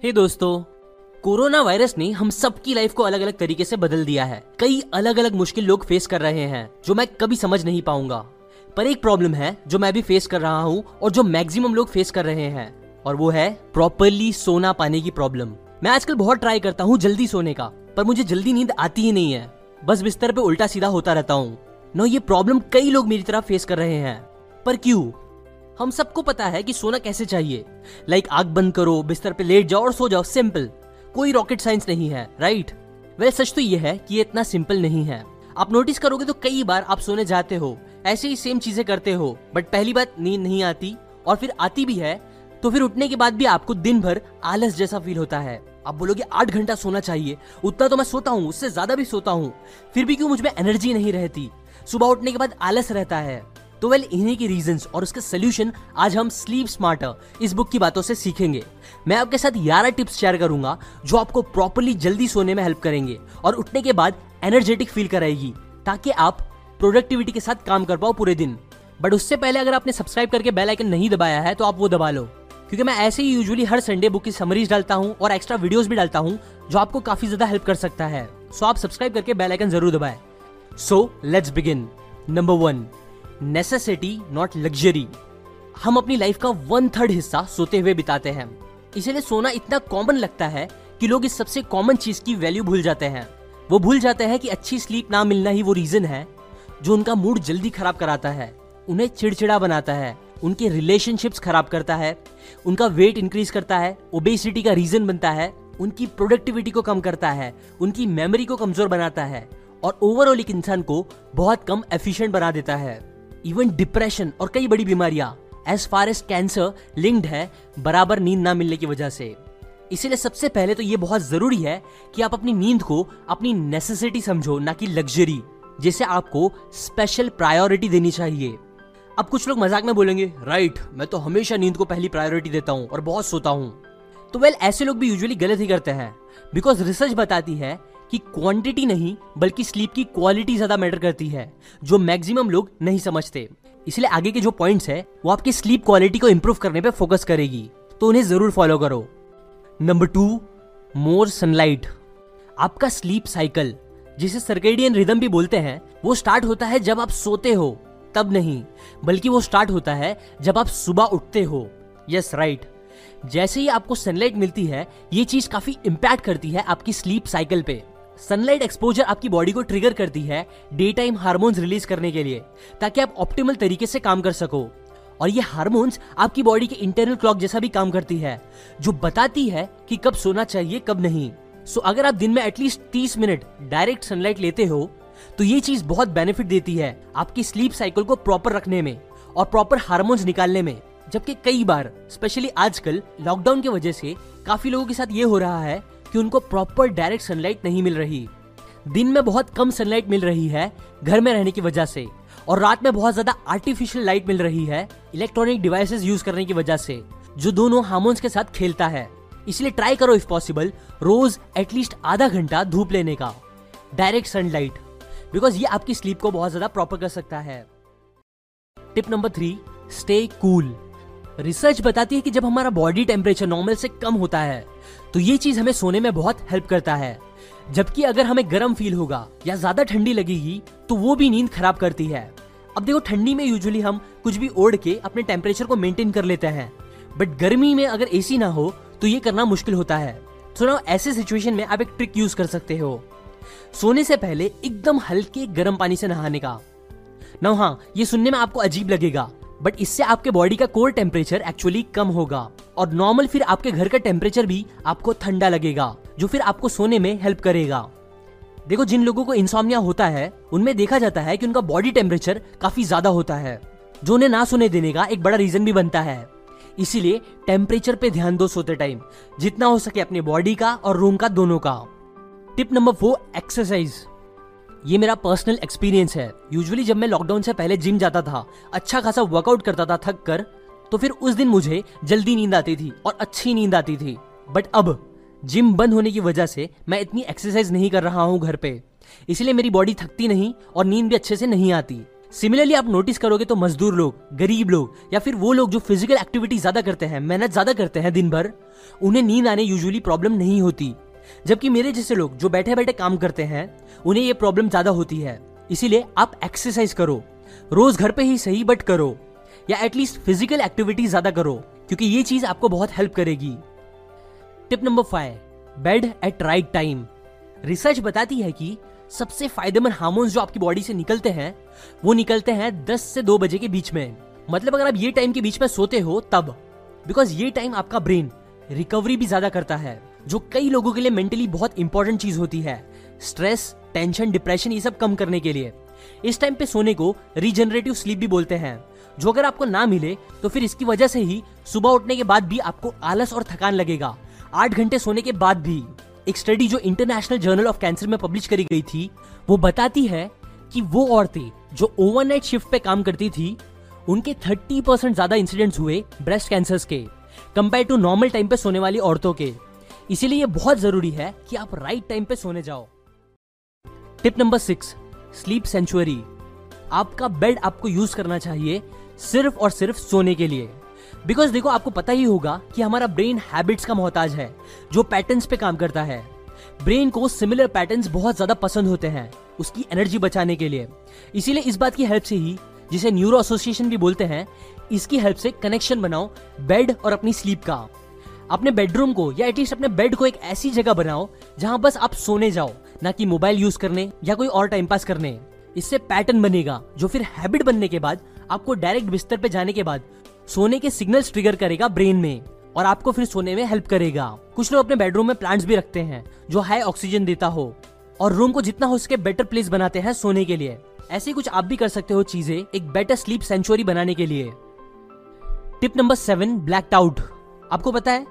हे hey दोस्तों corona virus ने हम सबकी लाइफ को अलग अलग तरीके से बदल दिया है। कई अलग अलग मुश्किल लोग फेस कर रहे हैं, जो मैं कभी समझ नहीं पाऊँगा। पर एक प्रॉब्लम है, जो मैं भी फेस कर रहा हूँ और जो मैक्सिमम लोग फेस कर रहे हैं, और वो है प्रॉपरली सोना पाने की प्रॉब्लम मैं आजकल बहुत ट्राई करता हूँ जल्दी सोने का, पर मुझे जल्दी नींद आती ही नहीं है। बस बिस्तर पे उल्टा सीधा होता रहता हूँ। नो ये प्रॉब्लम कई लोग मेरी तरह फेस कर रहे हैं। पर क्यों? हम सबको पता है कि सोना कैसे चाहिए। लाइक आग बंद करो, बिस्तर पे लेट जाओ और सो जाओ। सिंपल कोई रॉकेट साइंस नहीं है राइट वेल सच तो ये है कि ये इतना सिंपल नहीं है। आप नोटिस करोगे तो कई बार आप सोने जाते हो, ऐसे ही सेम चीज़ें करते हो बट पहली बात नींद नहीं आती, और फिर आती भी है तो फिर उठने के बाद भी आपको दिन भर आलस जैसा फील होता है। आप बोलोगे, आठ घंटा सोना चाहिए, उतना तो मैं सोता हूँ, उससे ज़्यादा भी सोता हूँ। फिर भी क्यों मुझमें एनर्जी नहीं रहती? सुबह उठने के बाद आलस रहता है। तो वेल इन्हीं की रीजन और उसके सोल्यूशन आज हम स्लीप स्मार्टर इस बुक की बातों से सीखेंगे। मैं आपके साथ 11 टिप्स शेयर करूँगा, जो आपको प्रॉपरली जल्दी सोने में हेल्प करेंगे और उठने के बाद एनर्जेटिक फील कराएगी, ताकि आप प्रोडक्टिविटी के साथ काम कर पाओ पूरे दिन। बट उससे पहले अगर आपने सब्सक्राइब करके बेल आइकन नहीं दबाया है तो आप वो दबा लो। क्योंकि मैं ऐसे ही यूजुअली हर संडे बुक की समरीज डालता हूँ और एक्स्ट्रा वीडियोस भी डालता हूँ, जो आपको काफ़ी ज़्यादा हेल्प कर सकता है। सो आप सब्सक्राइब करके बेल आइकन ज़रूर दबाए। So let's begin number one necessity not luxury हम अपनी लाइफ का वन थर्ड हिस्सा सोते हुए बिताते हैं। इसीलिए सोना इतना कॉमन लगता है कि लोग इस सबसे कॉमन चीज़ की वैल्यू भूल जाते हैं। वो भूल जाते हैं कि अच्छी स्लीप ना मिलना ही वो रीजन है, जो उनका मूड जल्दी खराब कराता है, उन्हें चिड़चिड़ा बनाता है, उनके रिलेशनशिप्स खराब करता है, उनका वेट इंक्रीज करता है ओबेसिटी का रीजन बनता है, उनकी प्रोडक्टिविटी को कम करता है, उनकी मेमोरी को कमज़ोर बनाता है, और ओवरऑल एक इंसान को बहुत कम एफिशिएंट बना देता है। इवन डिप्रेशन और कई बड़ी बीमारियाँ as far as cancer linked है, बराबर नींद ना मिलने की वजह से। इसीलिए सबसे पहले तो ये बहुत ज़रूरी है कि आप अपनी नींद को अपनी नेसेसिटी समझो, ना कि लग्जरी जिसे आपको स्पेशल प्रायोरिटी देनी चाहिए। अब कुछ लोग मज़ाक में बोलेंगे राइट मैं तो हमेशा नींद को पहली प्रायोरिटी देता हूँ और बहुत सोता हूँ। तो वेल ऐसे लोग भी यूजुअली गलत ही करते हैं बिकॉज़ रिसर्च बताती है कि क्वांटिटी नहीं बल्कि स्लीप की क्वालिटी ज़्यादा मैटर करती है जो मैक्सिमम लोग नहीं समझते। इसलिए आगे के जो पॉइंट्स है वो आपकी स्लीप क्वालिटी को इंप्रूव करने पे फोकस करेगी। तो उन्हें ज़रूर फॉलो करो। नंबर टू मोर सनलाइट आपका स्लीप साइकिल जिसे सर्केडियन रिदम भी बोलते हैं वो स्टार्ट होता है जब आप सोते हो तब नहीं बल्कि वो स्टार्ट होता है जब आप सुबह उठते हो। Yes yes, right right. जैसे ही आपको सनलाइट मिलती है ये चीज़ काफ़ी इंपैक्ट करती है आपकी स्लीप साइकिल पे। सनलाइट एक्सपोजर आपकी बॉडी को ट्रिगर करती है डे टाइम हार्मोन्स रिलीज़ करने के लिए ताकि आप ऑप्टिमल तरीके से काम कर सको। और ये हार्मोन्स आपकी बॉडी के इंटरनल क्लॉक जैसा भी काम करती है जो बताती है कि कब सोना चाहिए कब नहीं। सो so, अगर आप दिन में एटलीस्ट 30 मिनट डायरेक्ट सनलाइट लेते हो तो ये चीज़ बहुत बेनिफिट देती है आपकी स्लीप साइकिल को प्रॉपर रखने में और प्रॉपर हार्मोन्स निकालने में। जबकि कई बार स्पेशली आजकल लॉकडाउन की वजह से काफ़ी लोगों के साथ ये हो रहा है कि उनको प्रॉपर डायरेक्ट सनलाइट नहीं मिल रही। दिन में बहुत कम सनलाइट मिल रही है घर में रहने की वजह से। और रात में बहुत ज़्यादा आर्टिफिशियल लाइट मिल रही है इलेक्ट्रॉनिक डिवाइसेस यूज़ करने की वजह से, जो दोनों हार्मोन्स के साथ खेलता है। इसलिए ट्राई करो इफ़ पॉसिबल रोज एटलीस्ट आधा घंटा धूप लेने का। डायरेक्ट सनलाइट बिकॉज़ ये आपकी स्लीप को बहुत ज़्यादा प्रॉपर कर सकता है। Tip number three stay cool research बताती है कि जब हमारा बॉडी टेम्परेचर नॉर्मल से कम होता है तो ये चीज़ हमें सोने में बहुत हेल्प करता है। जबकि अगर हमें गर्म फील होगा या ज़्यादा ठंडी लगेगी तो वो भी नींद खराब करती है। अब देखो, ठंडी में यूजुअली हम कुछ भी ओढ़ के अपने टेम्परेचर को मेंटेन कर लेते हैं। बट गर्मी में अगर एसी ना हो तो ये करना मुश्किल होता है। तो ना ऐसे सिचुएशन में आप एक ट्रिक यूज़ कर सकते हो। सोने से पहले एकदम हल्के गर्म पानी से नहाने का। ना हाँ ये सुनने में आपको अजीब लगेगा। बट इससे आपके बॉडी का कोर टेम्परेचर एक्चुअली कम होगा। और नॉर्मल फिर आपके घर का टेम्परेचर भी आपको ठंडा लगेगा, जो फिर आपको सोने में हेल्प करेगा। देखो, जिन लोगों को इंसोमिया होता है, उनमें देखा जाता है कि उनका बॉडी टेम्परेचर काफ़ी ज़्यादा होता है, जो उन्हें ना सोने देने का एक बड़ा रीजन भी बनता है। इसीलिए टेम्परेचर पे ध्यान दो सोते टाइम जितना हो सके अपने बॉडी का और रूम का दोनों का। टिप नंबर फोर एक्सरसाइज ये मेरा पर्सनल एक्सपीरियंस है। यूजुअली जब मैं लॉकडाउन से पहले जिम जाता था अच्छा खासा वर्कआउट करता था थक कर तो फिर उस दिन मुझे जल्दी नींद आती थी और अच्छी नींद आती थी। बट अब जिम बंद होने की वजह से मैं इतनी एक्सरसाइज नहीं कर रहा हूँ घर पे। इसलिए मेरी बॉडी थकती नहीं और नींद भी अच्छे से नहीं आती। सिमिलरली आप नोटिस करोगे तो मजदूर लोग, गरीब लोग या फिर वो लोग जो फ़िज़िकल एक्टिविटी ज़्यादा करते हैं, मेहनत ज़्यादा करते हैं दिन भर, उन्हें नींद आने यूजुअली प्रॉब्लम नहीं होती। जबकि मेरे जैसे लोग जो बैठे बैठे काम करते हैं, उन्हें ये प्रॉब्लम ज़्यादा होती है। इसीलिए आप एक्सरसाइज करो। रोज घर पे ही सही बट करो। या एटलीस्ट फ़िज़िकल एक्टिविटी ज़्यादा करो, क्योंकि ये चीज़ आपको बहुत हेल्प करेगी। Tip number five bed at right time research बताती है कि सबसे फ़ायदेमंद हार्मोन्स जो आपकी बॉडी से निकलते हैं, वो निकलते हैं 10 से 2 बजे के बीच में। मतलब अगर आप ये टाइम के बीच में सोते हो तब बिकॉज़ ये टाइम आपका ब्रेन रिकवरी भी ज़्यादा करता है। जो कई लोगों के लिए मेंटली बहुत इंपॉर्टेंट चीज़ होती है। स्ट्रेस टेंशन डिप्रेशन ये सब कम करने के लिए। इस टाइम पे सोने को रीजनरेटिव स्लीप भी बोलते हैं। जो अगर आपको ना मिले तो फिर इसकी वजह से ही सुबह उठने के बाद भी आपको आलस और थकान लगेगा। आठ घंटे सोने के बाद भी एक स्टडी जो इंटरनेशनल जर्नल ऑफ़ कैंसर में पब्लिश करी गई थी, वो बताती है कि वो औरतें जो ओवरनाइट शिफ्ट पे काम करती थी, उनके 30 परसेंट ज़्यादा इंसिडेंट्स हुए ब्रेस्ट कैंसर के कंपेयर टू नॉर्मल टाइम पे सोने वाली औरतों के। इसीलिए ये बहुत ज़रूरी है कि आप राइट टाइम पे सोने जाओ। Tip number six sleep sanctuary आपका बेड आपको यूज़ करना चाहिए सिर्फ़ और सिर्फ़ सोने के लिए। बिकॉज़ देखो, आपको पता ही होगा कि हमारा ब्रेन हैबिट्स का मोहताज है, जो पैटर्न्स पे काम करता है। ब्रेन को सिमिलर पैटर्न्स बहुत ज़्यादा पसंद होते हैं, उसकी एनर्जी बचाने के लिए। इसीलिए इस बात की हेल्प से ही, जिसे न्यूरो एसोसिएशन भी बोलते हैं, इसकी हेल्प से कनेक्शन बनाओ बेड और अपनी स्लीप का। अपने बेडरूम को या एटलीस्ट अपने बेड को एक ऐसी जगह बनाओ जहाँ बस आप सोने जाओ, ना कि मोबाइल यूज़ करने या कोई और टाइम पास करने। इससे पैटर्न बनेगा, जो फिर हैबिट बनने के बाद, आपको डायरेक्ट बिस्तर पे जाने के बाद सोने के सिग्नल्स ट्रिगर करेगा ब्रेन में और आपको फिर सोने में हेल्प करेगा। कुछ लोग अपने बेडरूम में प्लांट्स भी रखते हैं, जो हाई ऑक्सीजन देता हो और रूम को जितना हो सके बेटर प्लेस बनाते हैं सोने के लिए। ऐसे कुछ आप भी कर सकते हो चीज़ें, एक बेटर स्लीप सेंचुरी बनाने के लिए। Tip number seven black out आपको पता है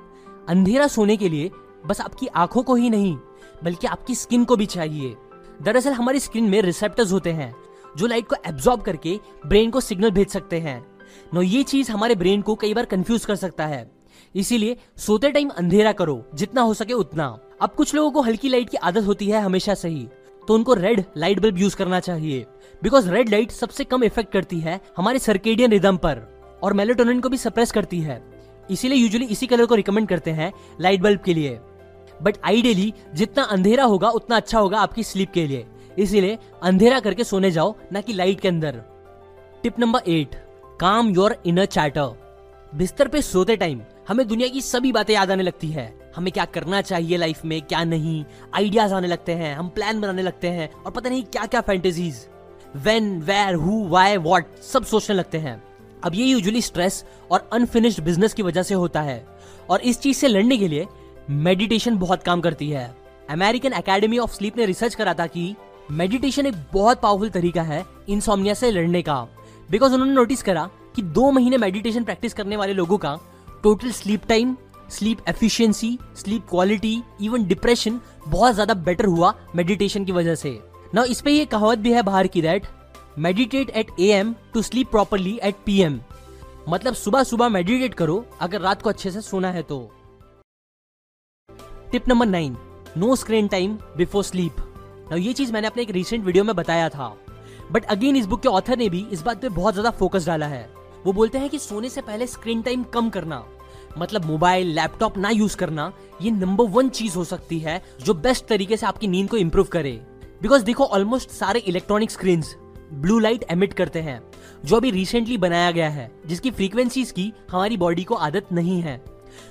अंधेरा सोने के लिए बस आपकी आँखों को ही नहीं, बल्कि आपकी स्किन को भी चाहिए। दरअसल हमारी स्किन में रिसेप्टर्स होते हैं, जो लाइट को एब्जॉर्ब करके ब्रेन को सिग्नल भेज सकते हैं। नो ये चीज़ हमारे ब्रेन को कई बार कंफ्यूज कर सकता है। इसीलिए सोते टाइम अंधेरा करो, जितना हो सके उतना। अब कुछ लोगों को हल्की लाइट की आदत होती है हमेशा से ही तो उनको रेड लाइट बल्ब यूज़ करना चाहिए। बिकॉज़ रेड लाइट सबसे कम इफ़ेक्ट करती है हमारे सर्केडियन रिदम पर, और मेलेटोनिन को भी सप्रेस करती है। इसीलिए यूजुअली इसी कलर को रिकमेंड करते हैं लाइट बल्ब के लिए। बट आइडियली जितना अंधेरा होगा, उतना अच्छा होगा आपकी स्लीप के लिए। इसीलिए अंधेरा करके सोने जाओ, ना कि लाइट के अंदर। Tip number eight calm your inner chatter बिस्तर पे सोते टाइम हमें दुनिया की सभी बातें याद आने लगती है। हमें क्या करना चाहिए लाइफ में, क्या नहीं आइडियाज़ आने लगते हैं, हम प्लान बनाने लगते हैं, और पता नहीं क्या क्या fantasies when where who why what सब सोचने लगते हैं। अब ये यूजुअली स्ट्रेस और अनफिनिश्ड बिज़नेस की वजह से होता है। और इस चीज़ से लड़ने के लिए मेडिटेशन बहुत काम करती है। अमेरिकन एकेडमी ऑफ़ स्लीप ने रिसर्च करा था कि मेडिटेशन एक बहुत पावरफुल तरीका है इंसोमिया से लड़ने का। बिकॉज़ उन्होंने नोटिस करा कि दो महीने मेडिटेशन प्रैक्टिस करने वाले लोगों का total sleep time sleep efficiency sleep quality even depression बहुत ज़्यादा बेटर हुआ मेडिटेशन की वजह से। ना इस पे ये कहावत भी है बाहर की that meditate at A M to sleep properly at P M मतलब सुबह सुबह मेडिटेट करो अगर रात को अच्छे से सोना है तो। Tip number nine no screen time before sleep ये चीज़ मैंने अपने एक रिसेंट वीडियो में बताया था। बट अगेन इस बुक के ऑथर ने भी इस बात पे बहुत ज़्यादा फोकस डाला है। वो बोलते हैं कि सोने से पहले स्क्रीन टाइम कम करना मतलब मोबाइल लैपटॉप ना यूज़ करना, ये नंबर वन चीज़ हो सकती है जो बेस्ट तरीके से आपकी नींद को इम्प्रूव करे। बिकॉज़ देखो ऑलमोस्ट सारे electronic screen blue light emit करते हैं, जो अभी रिसेंटली बनाया गया है, जिसकी फ्रीक्वेंसीज की हमारी बॉडी को आदत नहीं है।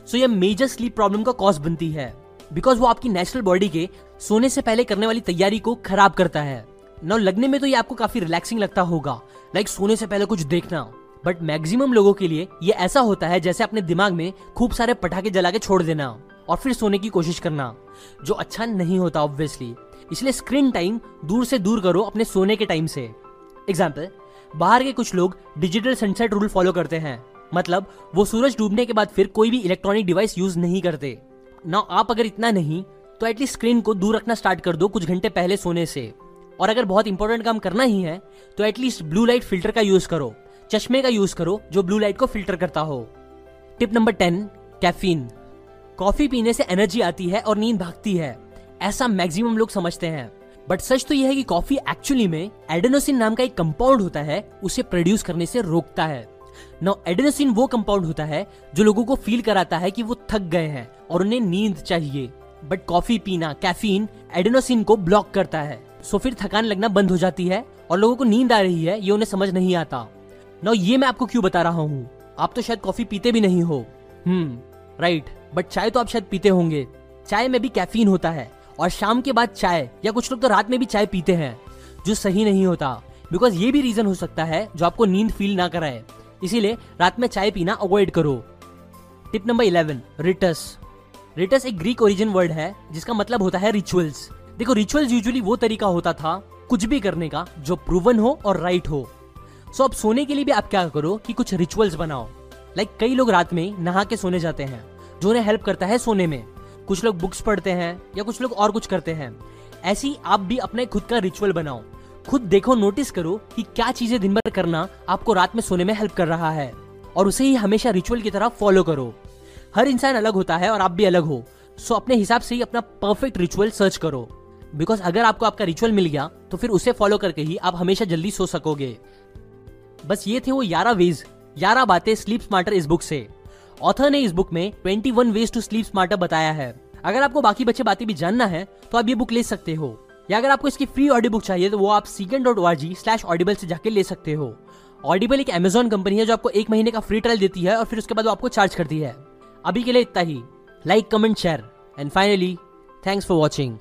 सो so ये मेजर स्लीप प्रॉब्लम का कॉज बनती है बिकॉज़ वो आपकी नेचुरल बॉडी के सोने से पहले करने वाली तैयारी को खराब करता है। ना लगने में तो ये आपको काफ़ी रिलैक्सिंग लगता होगा लाइक सोने से पहले कुछ देखना। बट मैक्सिमम लोगों के लिए ये ऐसा होता है, जैसे अपने दिमाग में खूब सारे पटाखे जला के छोड़ देना, और फिर सोने की कोशिश करना, जो अच्छा नहीं होता ऑब्वियसली इसलिए स्क्रीन टाइम दूर से दूर करो अपने सोने के टाइम से। एग्ज़ाम्पल बाहर के कुछ लोग डिजिटल सनसेट रूल फॉलो करते हैं। मतलब वो सूरज डूबने के बाद फिर कोई भी इलेक्ट्रॉनिक डिवाइस यूज़ नहीं करते। ना आप अगर इतना नहीं तो एटलीस्ट स्क्रीन को दूर रखना स्टार्ट कर दो कुछ घंटे पहले सोने से। और अगर बहुत इंपॉर्टेंट काम करना ही है तो at least blue light filter का यूज़ करो। चश्मे का यूज़ करो, जो ब्लू लाइट को फ़िल्टर करता हो। Tip number ten caffeine coffee पीने से एनर्जी आती है और नींद भागती है। ऐसा मैक्सिमम लोग समझते हैं। बट सच तो यह है कि कॉफ़ी एक्चुअली में एडेनोसिन नाम का एक कंपाउंड होता है, उसे प्रोड्यूस करने से रोकता है। नाउ एडेनोसिन वो कंपाउंड होता है जो लोगों को फील कराता है कि वो थक गए हैं और उन्हें नींद चाहिए। बट कॉफ़ी पीना कैफीन एडेनोसिन को ब्लॉक करता है। सो फिर थकान लगना बंद हो जाती है और लोगों को नींद आ रही है, ये उन्हें समझ नहीं आता। नाउ ये मैं आपको क्यों बता रहा हूँ? आप तो शायद कॉफ़ी पीते भी नहीं हो। हम्म राइट बट चाय तो आप शायद पीते होंगे। चाय में भी कैफीन होता है। और शाम के बाद चाय, या कुछ लोग तो रात में भी चाय पीते हैं, जो सही नहीं होता। बिकॉज़ ये भी रीजन हो सकता है, जो आपको नींद फील ना कराए। इसीलिए रात में चाय पीना अवॉइड करो। Tip number eleven rituals rituals एक ग्रीक ओरिजिन वर्ड है, जिसका मतलब होता है रिचुअल्स देखो रिचुअल्स यूजुअली वो तरीका होता था, कुछ भी करने का, जो प्रूवन हो और राइट हो। सो अब सोने के लिए भी आप क्या करो कि कुछ रिचुअल्स बनाओ। लाइक like कई लोग रात में नहा के सोने जाते हैं, जो उन्हें हेल्प करता है सोने में। कुछ लोग बुक्स पढ़ते हैं या कुछ लोग और कुछ करते हैं। ऐसी आप भी अपने खुद का रिचुअल बनाओ। खुद देखो नोटिस करो कि क्या चीज़ें दिन भर करना आपको रात में सोने में हेल्प कर रहा है। और उसे ही हमेशा रिचुअल की तरह फॉलो करो। हर इंसान अलग होता है और आप भी अलग हो। सो अपने हिसाब से ही अपना परफेक्ट रिचुअल सर्च करो। बिकॉज़ अगर आपको आपका रिचुअल मिल गया तो फिर उसे फॉलो करके ही आप हमेशा जल्दी सो सकोगे। बस ये थे वो ग्यारह वेज ग्यारह बातें स्लीप स्मार्टर इस बुक से। ऑथर ने इस बुक में 21 वेज टू स्लीप स्मार्टर बताया है। अगर आपको बाकी बच्चे बातें भी जानना है तो आप ये बुक ले सकते हो। या अगर आपको इसकी फ्री ऑडियो बुक चाहिए तो वो आप सीगन डॉट ओ स्लैश ऑडिबल से जाके ले सकते हो। ऑडिबल एक अमेजोन कंपनी है जो आपको एक महीने का फ्री ट्रायल देती है और फिर उसके बाद वो आपको चार्ज करती है। अभी के लिए इतना ही। Like comment share and finally thanks for watching